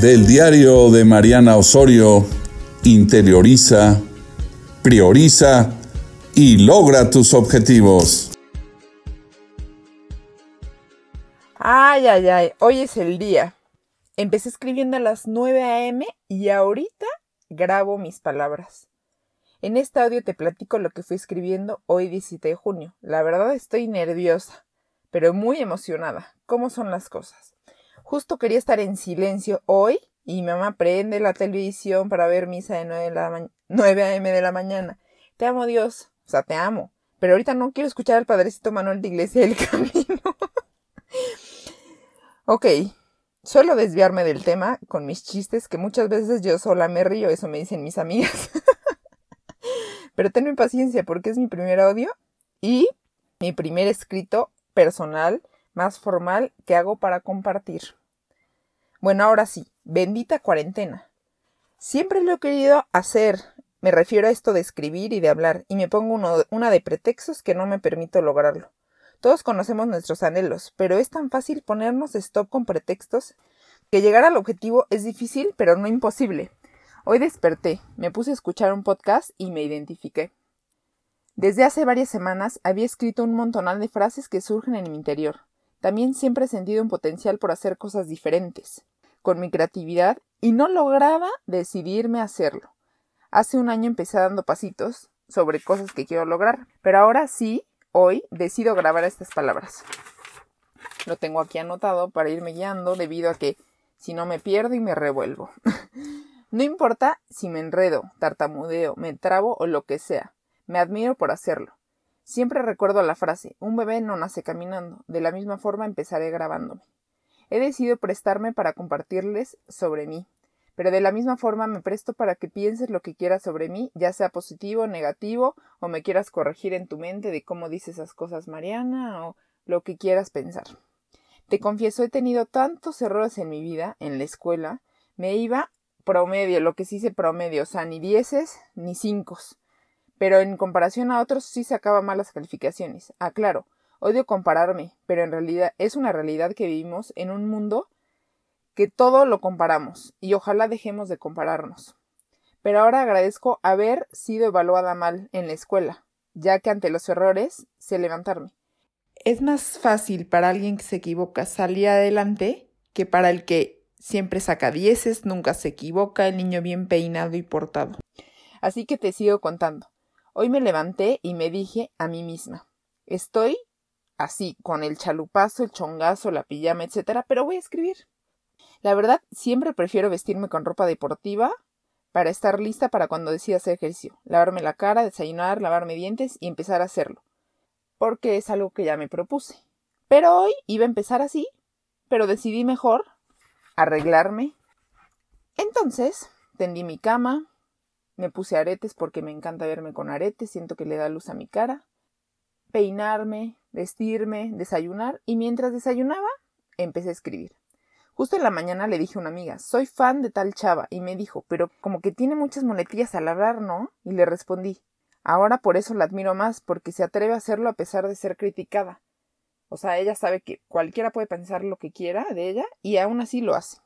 del diario de Mariana Osorio, interioriza, prioriza y logra tus objetivos. Ay, ay, ay, hoy es el día. Empecé escribiendo a las 9 a.m. y ahorita grabo mis palabras. En este audio te platico lo que fui escribiendo hoy 17 de junio. La verdad estoy nerviosa, pero muy emocionada. ¿Cómo son las cosas? Justo quería estar en silencio hoy y mi mamá prende la televisión para ver misa de 9, la 9 a.m. de la mañana. Te amo Dios, o sea, te amo. Pero ahorita no quiero escuchar al padrecito Manuel de Iglesia del Camino. ok, suelo desviarme del tema con mis chistes que muchas veces yo sola me río, eso me dicen mis amigas. Pero tenme paciencia porque es mi primer audio y mi primer escrito personal más formal que hago para compartir. Bueno, ahora sí, bendita cuarentena. Siempre lo he querido hacer. Me refiero a esto de escribir y de hablar, y me pongo una de pretextos que no me permito lograrlo. Todos conocemos nuestros anhelos, pero es tan fácil ponernos stop con pretextos que llegar al objetivo es difícil, pero no imposible. Hoy desperté, me puse a escuchar un podcast y me identifiqué. Desde hace varias semanas había escrito un montonal de frases que surgen en mi interior. También siempre he sentido un potencial por hacer cosas diferentes, con mi creatividad, y no lograba decidirme a hacerlo. Hace un año empecé dando pasitos sobre cosas que quiero lograr, pero ahora sí, hoy, decido grabar estas palabras. Lo tengo aquí anotado para irme guiando debido a que si no me pierdo y me revuelvo. no importa si me enredo, tartamudeo, me trabo o lo que sea, me admiro por hacerlo. Siempre recuerdo la frase un bebé no nace caminando. De la misma forma empezaré grabándome. He decidido prestarme para compartirles sobre mí, pero de la misma forma me presto para que pienses lo que quieras sobre mí, ya sea positivo, negativo, o me quieras corregir en tu mente de cómo dices esas cosas Mariana, o lo que quieras pensar. Te confieso, he tenido tantos errores en mi vida, en la escuela, me iba promedio, lo que sí se promedio, o sea, ni dieces ni cinco pero en comparación a otros sí sacaba malas calificaciones. Ah, claro, odio compararme, pero en realidad es una realidad que vivimos en un mundo que todo lo comparamos, y ojalá dejemos de compararnos. Pero ahora agradezco haber sido evaluada mal en la escuela, ya que ante los errores sé levantarme. Es más fácil para alguien que se equivoca salir adelante que para el que siempre saca dieces, nunca se equivoca, el niño bien peinado y portado. Así que te sigo contando. Hoy me levanté y me dije a mí misma, estoy así, con el chalupazo, el chongazo, la pijama, etcétera, pero voy a escribir. La verdad, siempre prefiero vestirme con ropa deportiva para estar lista para cuando decida hacer ejercicio, lavarme la cara, desayunar, lavarme dientes y empezar a hacerlo, porque es algo que ya me propuse. Pero hoy iba a empezar así, pero decidí mejor arreglarme. Entonces, tendí mi cama, me puse aretes porque me encanta verme con aretes, siento que le da luz a mi cara. Peinarme, vestirme, desayunar y mientras desayunaba empecé a escribir. Justo en la mañana le dije a una amiga, soy fan de tal chava, y me dijo, pero como que tiene muchas monetillas al hablar, ¿no? Y le respondí, ahora por eso la admiro más, porque se atreve a hacerlo a pesar de ser criticada. O sea, ella sabe que cualquiera puede pensar lo que quiera de ella y aún así lo hace.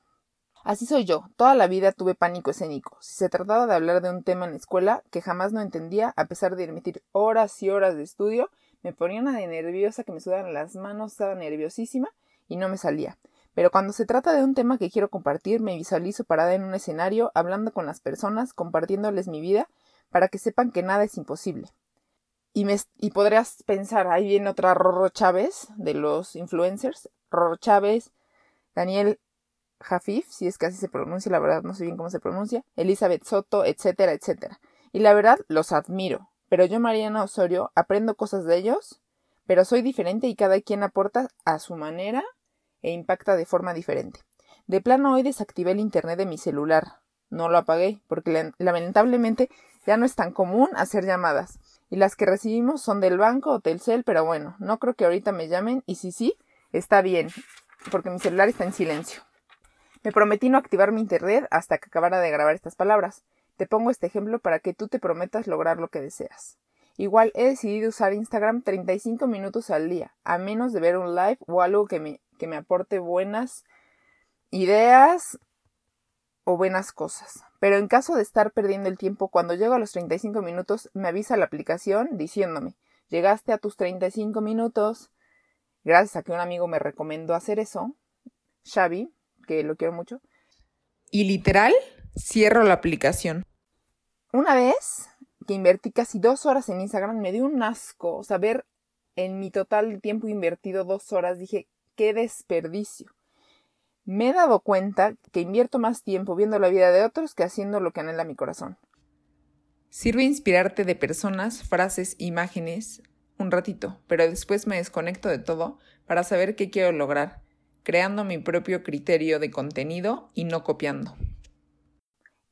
Así soy yo. Toda la vida tuve pánico escénico. Si se trataba de hablar de un tema en la escuela que jamás no entendía, a pesar de emitir horas y horas de estudio, me ponía una de nerviosa que me sudaban las manos, estaba nerviosísima y no me salía. Pero cuando se trata de un tema que quiero compartir, me visualizo parada en un escenario, hablando con las personas, compartiéndoles mi vida, para que sepan que nada es imposible. Y, me, y podrías pensar, ahí viene otra Rorro Chávez de los influencers, Rorro Chávez, Daniel Jafif, si es que así se pronuncia, la verdad no sé bien cómo se pronuncia, Elizabeth Soto, etcétera, etcétera. Y la verdad los admiro, pero yo, Mariana Osorio, aprendo cosas de ellos, pero soy diferente y cada quien aporta a su manera e impacta de forma diferente. De plano hoy desactivé el internet de mi celular. No lo apagué, porque lamentablemente ya no es tan común hacer llamadas. Y las que recibimos son del banco o Telcel, pero bueno, no creo que ahorita me llamen y si sí, está bien, porque mi celular está en silencio. Me prometí no activar mi internet hasta que acabara de grabar estas palabras. Te pongo este ejemplo para que tú te prometas lograr lo que deseas. Igual he decidido usar Instagram 35 minutos al día, a menos de ver un live o algo que me, que me aporte buenas ideas o buenas cosas. Pero en caso de estar perdiendo el tiempo, cuando llego a los 35 minutos, me avisa la aplicación diciéndome, llegaste a tus 35 minutos. Gracias a que un amigo me recomendó hacer eso, Xavi, que lo quiero mucho. Y literal, cierro la aplicación. Una vez que invertí casi dos horas en Instagram, me dio un asco. O sea, ver en mi total tiempo invertido dos horas, dije, qué desperdicio. Me he dado cuenta que invierto más tiempo viendo la vida de otros que haciendo lo que anhela mi corazón. Sirve inspirarte de personas, frases, imágenes, un ratito, pero después me desconecto de todo para saber qué quiero lograr, creando mi propio criterio de contenido y no copiando.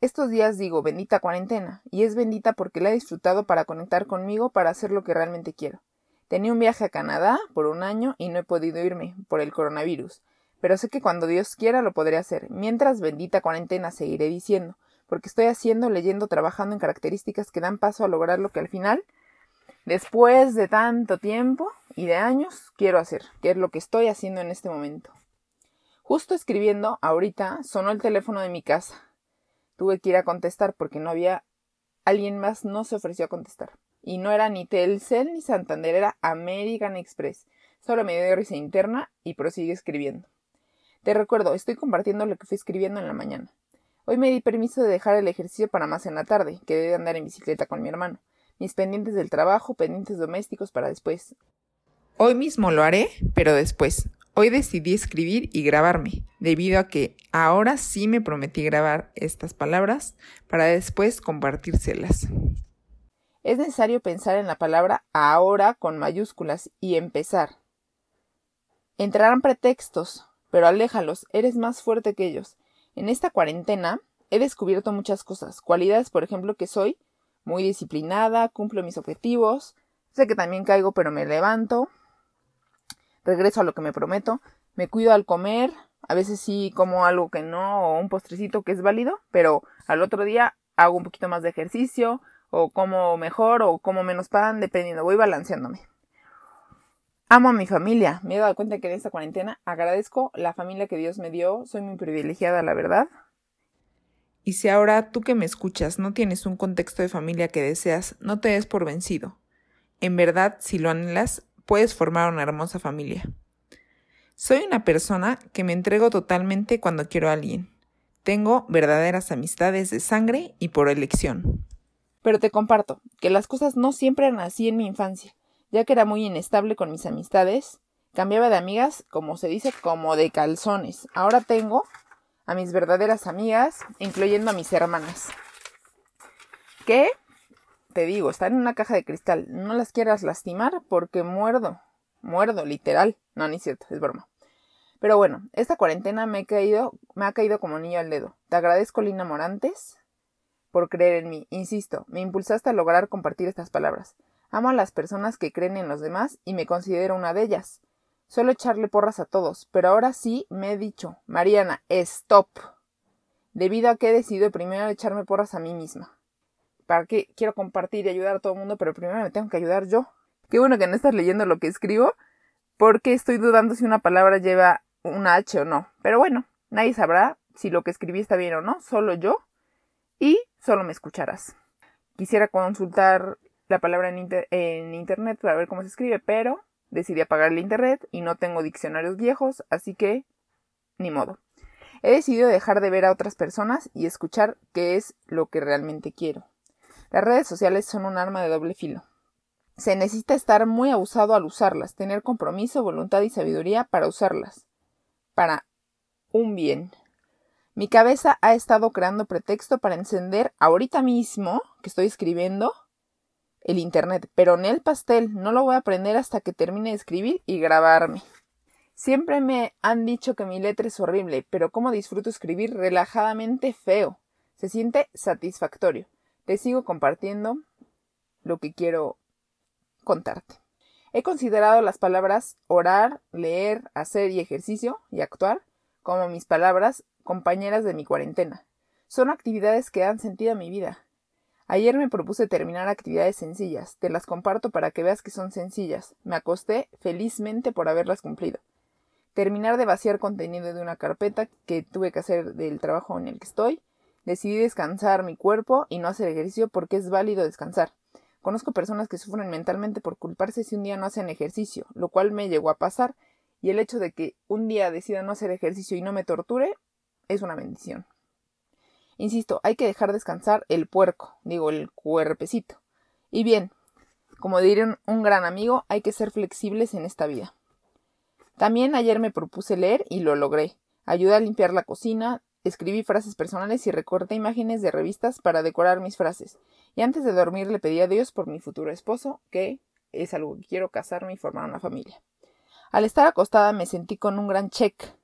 Estos días digo bendita cuarentena, y es bendita porque la he disfrutado para conectar conmigo para hacer lo que realmente quiero. Tenía un viaje a Canadá por un año y no he podido irme por el coronavirus, pero sé que cuando Dios quiera lo podré hacer. Mientras bendita cuarentena seguiré diciendo, porque estoy haciendo, leyendo, trabajando en características que dan paso a lograr lo que al final, después de tanto tiempo y de años, quiero hacer, que es lo que estoy haciendo en este momento. Justo escribiendo, ahorita sonó el teléfono de mi casa. Tuve que ir a contestar porque no había alguien más, no se ofreció a contestar. Y no era ni Telcel ni Santander, era American Express. Solo me dio risa interna y prosigue escribiendo. Te recuerdo, estoy compartiendo lo que fui escribiendo en la mañana. Hoy me di permiso de dejar el ejercicio para más en la tarde, que de andar en bicicleta con mi hermano. Mis pendientes del trabajo, pendientes domésticos para después. Hoy mismo lo haré, pero después. Hoy decidí escribir y grabarme, debido a que ahora sí me prometí grabar estas palabras para después compartírselas. Es necesario pensar en la palabra ahora con mayúsculas y empezar. Entrarán pretextos, pero aléjalos, eres más fuerte que ellos. En esta cuarentena he descubierto muchas cosas, cualidades, por ejemplo, que soy muy disciplinada, cumplo mis objetivos, sé que también caigo, pero me levanto, regreso a lo que me prometo, me cuido al comer, a veces sí como algo que no, o un postrecito que es válido, pero al otro día hago un poquito más de ejercicio, o como mejor, o como menos pan, dependiendo, voy balanceándome. Amo a mi familia. Me he dado cuenta que en esta cuarentena agradezco la familia que Dios me dio. Soy muy privilegiada, la verdad. Y si ahora tú que me escuchas no tienes un contexto de familia que deseas, no te des por vencido. En verdad, si lo anhelas, puedes formar una hermosa familia. Soy una persona que me entrego totalmente cuando quiero a alguien. Tengo verdaderas amistades de sangre y por elección. Pero te comparto que las cosas no siempre eran así en mi infancia ya que era muy inestable con mis amistades. Cambiaba de amigas, como se dice, como de calzones. Ahora tengo a mis verdaderas amigas, incluyendo a mis hermanas. ¿Qué? Te digo, están en una caja de cristal. No las quieras lastimar porque muerdo. Muerdo, literal. No, ni cierto, es broma. Pero bueno, esta cuarentena me, caído, me ha caído como niño al dedo. Te agradezco, Lina Morantes, por creer en mí. Insisto, me impulsaste a lograr compartir estas palabras. Amo a las personas que creen en los demás y me considero una de ellas. Suelo echarle porras a todos, pero ahora sí me he dicho, Mariana, stop. Debido a que he decidido primero echarme porras a mí misma. ¿Para qué? Quiero compartir y ayudar a todo el mundo, pero primero me tengo que ayudar yo. Qué bueno que no estás leyendo lo que escribo, porque estoy dudando si una palabra lleva una H o no. Pero bueno, nadie sabrá si lo que escribí está bien o no, solo yo, y solo me escucharás. Quisiera consultar la palabra en, internet para ver cómo se escribe, pero decidí apagar el internet y no tengo diccionarios viejos, así que ni modo. He decidido dejar de ver a otras personas y escuchar qué es lo que realmente quiero. Las redes sociales son un arma de doble filo. Se necesita estar muy abusado al usarlas, tener compromiso, voluntad y sabiduría para usarlas. Para un bien. Mi cabeza ha estado creando pretexto para encender ahorita mismo que estoy escribiendo el Internet, pero en el pastel no lo voy a aprender hasta que termine de escribir y grabarme. Siempre me han dicho que mi letra es horrible, pero cómo disfruto escribir relajadamente feo. Se siente satisfactorio. Te sigo compartiendo lo que quiero contarte. He considerado las palabras orar, leer, hacer y ejercicio y actuar como mis palabras compañeras de mi cuarentena. Son actividades que dan sentido a mi vida. Ayer me propuse terminar actividades sencillas. Te las comparto para que veas que son sencillas. Me acosté felizmente por haberlas cumplido. terminar de vaciar contenido de una carpeta que tuve que hacer del trabajo en el que estoy, decidí descansar mi cuerpo y no hacer ejercicio porque es válido descansar. Conozco personas que sufren mentalmente por culparse si un día no hacen ejercicio, lo cual me llegó a pasar, y el hecho de que un día decida no hacer ejercicio y no me torture es una bendición. Insisto, hay que dejar descansar el puerco, digo el cuerpecito. Y bien, como diría un, gran amigo, hay que ser flexibles en esta vida. También ayer me propuse leer y lo logré. Ayudé a limpiar la cocina, escribí frases personales y recorté imágenes de revistas para decorar mis frases. Y antes de dormir le pedí a Dios por mi futuro esposo, que es algo que quiero casarme y formar una familia. Al estar acostada me sentí con un gran check.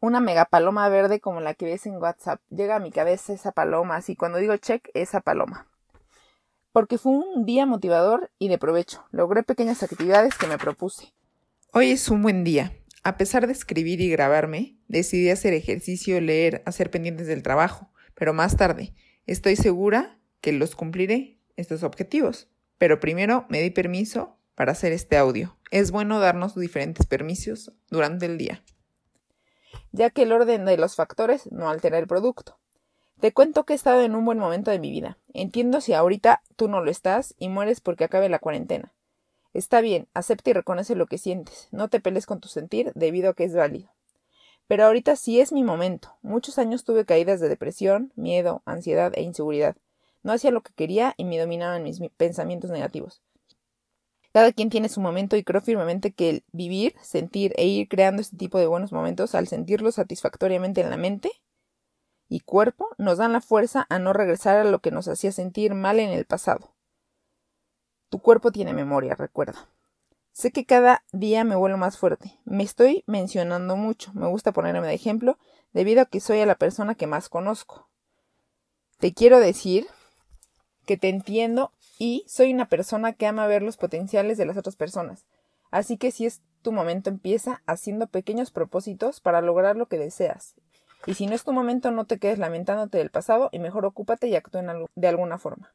Una mega paloma verde como la que ves en WhatsApp. Llega a mi cabeza esa paloma, así cuando digo check, esa paloma porque fue un día motivador y de provecho. Logré pequeñas actividades que me propuse. Hoy es un buen día. A pesar de escribir y grabarme, decidí hacer ejercicio, leer, hacer pendientes del trabajo, pero más tarde. Estoy segura que los cumpliré, estos objetivos. Pero primero me di permiso para hacer este audio. Es bueno darnos diferentes permisos durante el día, ya que el orden de los factores no altera el producto. Te cuento que he estado en un buen momento de mi vida. Entiendo si ahorita tú no lo estás y mueres porque acabe la cuarentena. Está bien, acepta y reconoce lo que sientes. No te peles con tu sentir debido a que es válido. Pero ahorita sí es mi momento. Muchos años tuve caídas de depresión, miedo, ansiedad e inseguridad. No hacía lo que quería y me dominaban mis pensamientos negativos. Cada quien tiene su momento y creo firmemente que el vivir, sentir e ir creando este tipo de buenos momentos al sentirlos satisfactoriamente en la mente y cuerpo nos dan la fuerza a no regresar a lo que nos hacía sentir mal en el pasado. Tu cuerpo tiene memoria, recuerda. Sé que cada día me vuelvo más fuerte. Me estoy mencionando mucho. Me gusta ponerme de ejemplo debido a que soy a la persona que más conozco. Te quiero decir que te entiendo y soy una persona que ama ver los potenciales de las otras personas. Así que si es tu momento empieza haciendo pequeños propósitos para lograr lo que deseas y si no es tu momento, no te quedes lamentándote del pasado y mejor ocúpate y actúa de alguna forma.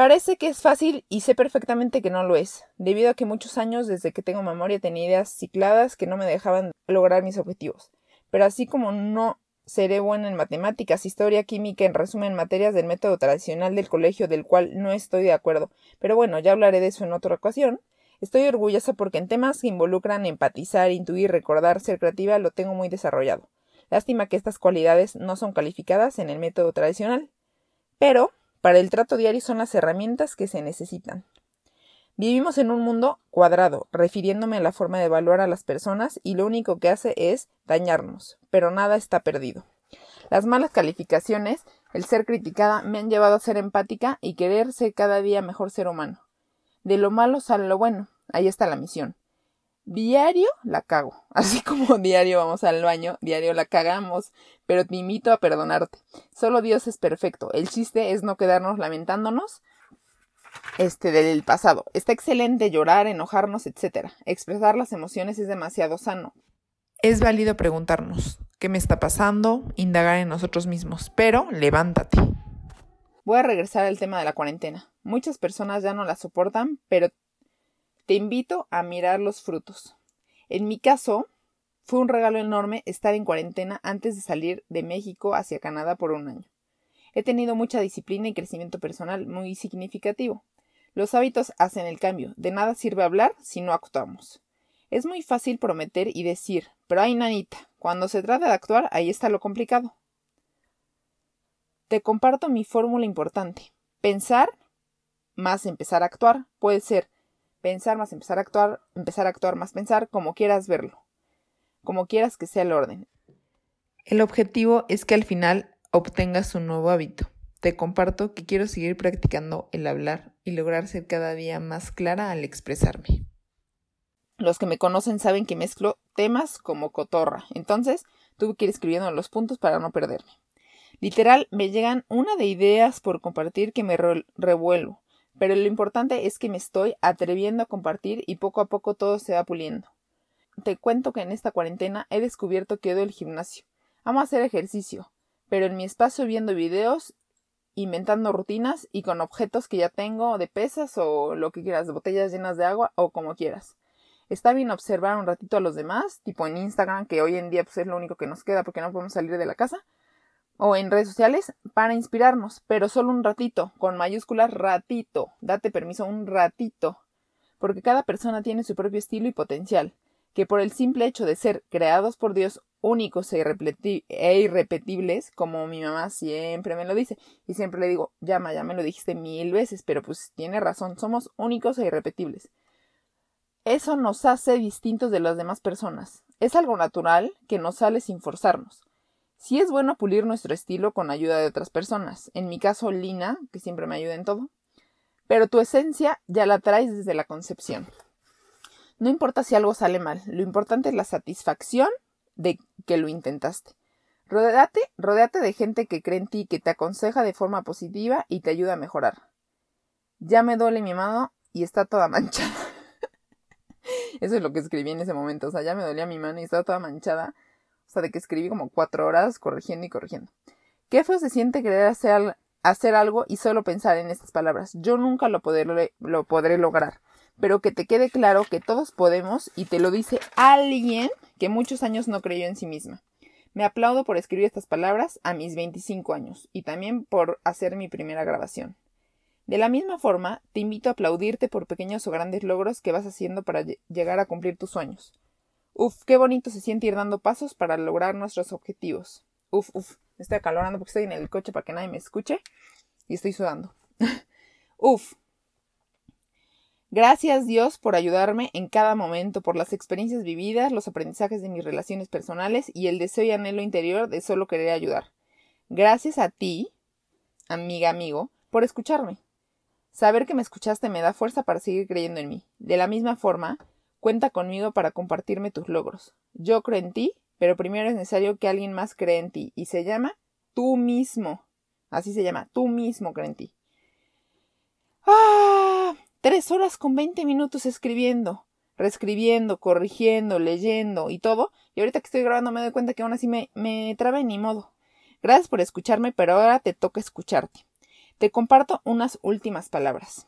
Parece que es fácil y sé perfectamente que no lo es, debido a que muchos años desde que tengo memoria tenía ideas cicladas que no me dejaban lograr mis objetivos. Pero así como no seré buena en matemáticas, historia, química, en resumen, materias del método tradicional del colegio del cual no estoy de acuerdo, pero bueno, ya hablaré de eso en otra ocasión, estoy orgullosa porque en temas que involucran empatizar, intuir, recordar, ser creativa, lo tengo muy desarrollado. Lástima que estas cualidades no son calificadas en el método tradicional, pero para el trato diario son las herramientas que se necesitan. Vivimos en un mundo cuadrado, refiriéndome a la forma de evaluar a las personas y lo único que hace es dañarnos, pero nada está perdido. Las malas calificaciones, el ser criticada, me han llevado a ser empática y querer ser cada día mejor ser humano. De lo malo sale lo bueno, ahí está la misión. Diario la cago. Así como diario vamos al baño, diario la cagamos. Pero te invito a perdonarte. Solo Dios es perfecto. El chiste es no quedarnos lamentándonos este del pasado. Está excelente llorar, enojarnos, etc. Expresar las emociones es demasiado sano. Es válido preguntarnos qué me está pasando, indagar en nosotros mismos, pero levántate. Voy a regresar al tema de la cuarentena. Muchas personas ya no la soportan, pero te invito a mirar los frutos. En mi caso, fue un regalo enorme estar en cuarentena antes de salir de México hacia Canadá por un año. He tenido mucha disciplina y crecimiento personal muy significativo. Los hábitos hacen el cambio. De nada sirve hablar si no actuamos. Es muy fácil prometer y decir, pero ay, nanita, cuando se trata de actuar, ahí está lo complicado. Te comparto mi fórmula importante. Pensar más empezar a actuar puede ser pensar más empezar a actuar, empezar a actuar más pensar, como quieras verlo, como quieras que sea el orden. El objetivo es que al final obtengas un nuevo hábito. Te comparto que quiero seguir practicando el hablar y lograr ser cada día más clara al expresarme. Los que me conocen saben que mezclo temas como cotorra, entonces tuve que ir escribiendo los puntos para no perderme. Literal, me llegan una de ideas por compartir que me revuelvo pero lo importante es que me estoy atreviendo a compartir y poco a poco todo se va puliendo. Te cuento que en esta cuarentena he descubierto que odio el gimnasio. Amo hacer ejercicio, pero en mi espacio viendo videos, inventando rutinas y con objetos que ya tengo de pesas o lo que quieras, botellas llenas de agua o como quieras. Está bien observar un ratito a los demás, tipo en Instagram, que hoy en día pues, es lo único que nos queda porque no podemos salir de la casa, o en redes sociales, para inspirarnos, pero solo un ratito, con mayúsculas ratito. Date permiso un ratito, porque cada persona tiene su propio estilo y potencial, que por el simple hecho de ser creados por Dios únicos e, e, irrepetibles, como mi mamá siempre me lo dice, y siempre le digo, llama, ya me lo dijiste mil veces, pero pues tiene razón, somos únicos e irrepetibles. Eso nos hace distintos de las demás personas. Es algo natural que nos sale sin forzarnos. Sí es bueno pulir nuestro estilo con ayuda de otras personas, en mi caso Lina, que siempre me ayuda en todo, pero tu esencia ya la traes desde la concepción. No importa si algo sale mal, lo importante es la satisfacción de que lo intentaste. Rodéate, rodéate de gente que cree en ti, que te aconseja de forma positiva y te ayuda a mejorar. Ya me duele mi mano y está toda manchada. Eso es lo que escribí en ese momento. O sea, ya me dolía mi mano y estaba toda manchada. O sea, de que escribí como cuatro horas corrigiendo y corrigiendo. Qué feo se siente querer hacer, algo y solo pensar en estas palabras. Yo nunca lo podré lograr. Pero que te quede claro que todos podemos y te lo dice alguien que muchos años no creyó en sí misma. Me aplaudo por escribir estas palabras a mis 25 años y también por hacer mi primera grabación. De la misma forma, te invito a aplaudirte por pequeños o grandes logros que vas haciendo para llegar a cumplir tus sueños. Uf, qué bonito se siente ir dando pasos para lograr nuestros objetivos. Uf, uf, me estoy acalorando porque estoy en el coche para que nadie me escuche y estoy sudando. uf. Gracias Dios por ayudarme en cada momento, por las experiencias vividas, los aprendizajes de mis relaciones personales y el deseo y anhelo interior de solo querer ayudar. Gracias a ti, amiga, amigo, por escucharme. Saber que me escuchaste me da fuerza para seguir creyendo en mí. De la misma forma, cuenta conmigo para compartirme tus logros. Yo creo en ti, pero primero es necesario que alguien más cree en ti, y se llama tú mismo. Así se llama, tú mismo cree en ti. ¡Ah! Tres horas con veinte minutos escribiendo, reescribiendo, corrigiendo, leyendo y todo. Y ahorita que estoy grabando me doy cuenta que aún así me, me trabé ni modo. Gracias por escucharme, pero ahora te toca escucharte. Te comparto unas últimas palabras.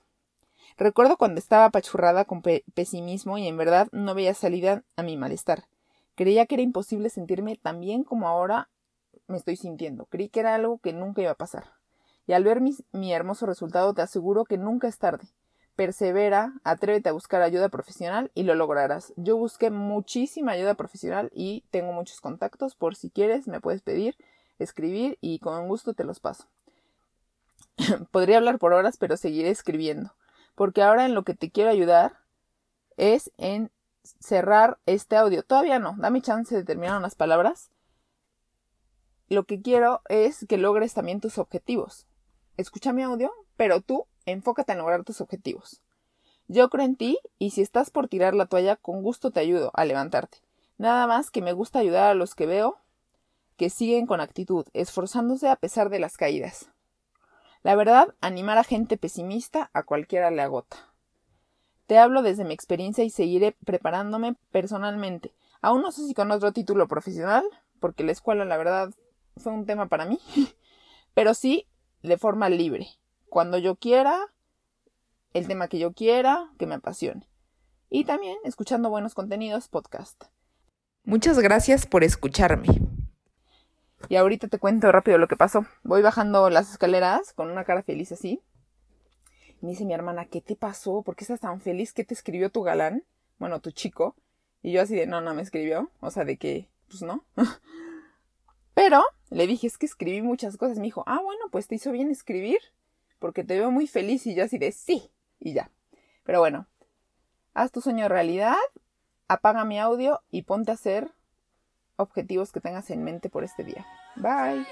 Recuerdo cuando estaba apachurrada con pesimismo y en verdad no veía salida a mi malestar. Creía que era imposible sentirme tan bien como ahora me estoy sintiendo. Creí que era algo que nunca iba a pasar. Y al ver mi hermoso resultado te aseguro que nunca es tarde. Persevera, atrévete a buscar ayuda profesional y lo lograrás. Yo busqué muchísima ayuda profesional y tengo muchos contactos. Por si quieres, me puedes pedir, escribir y con gusto te los paso. Podría hablar por horas, pero seguiré escribiendo, porque ahora en lo que te quiero ayudar es en cerrar este audio. Todavía no, dame chance de terminar unas palabras. Lo que quiero es que logres también tus objetivos. Escucha mi audio, pero tú enfócate en lograr tus objetivos. Yo creo en ti y si estás por tirar la toalla, con gusto te ayudo a levantarte. Nada más que me gusta ayudar a los que veo que siguen con actitud, esforzándose a pesar de las caídas. La verdad, animar a gente pesimista a cualquiera le agota. Te hablo desde mi experiencia y seguiré preparándome personalmente. Aún no sé si con otro título profesional, porque la escuela, la verdad, fue un tema para mí, pero sí de forma libre. Cuando yo quiera, el tema que yo quiera, que me apasione. Y también escuchando buenos contenidos podcast. Muchas gracias por escucharme. Y ahorita te cuento rápido lo que pasó. Voy bajando las escaleras con una cara feliz así. Me dice mi hermana, ¿qué te pasó? ¿Por qué estás tan feliz? ¿Qué te escribió tu galán? Bueno, tu chico. Y yo así de, no, no me escribió. O sea, de que, pues no. Pero le dije, es que escribí muchas cosas. Me dijo, ah, bueno, pues te hizo bien escribir. Porque te veo muy feliz. Y yo así de, sí. Y ya. Pero bueno, haz tu sueño realidad. Apaga mi audio y ponte a hacer objetivos que tengas en mente por este día. Bye.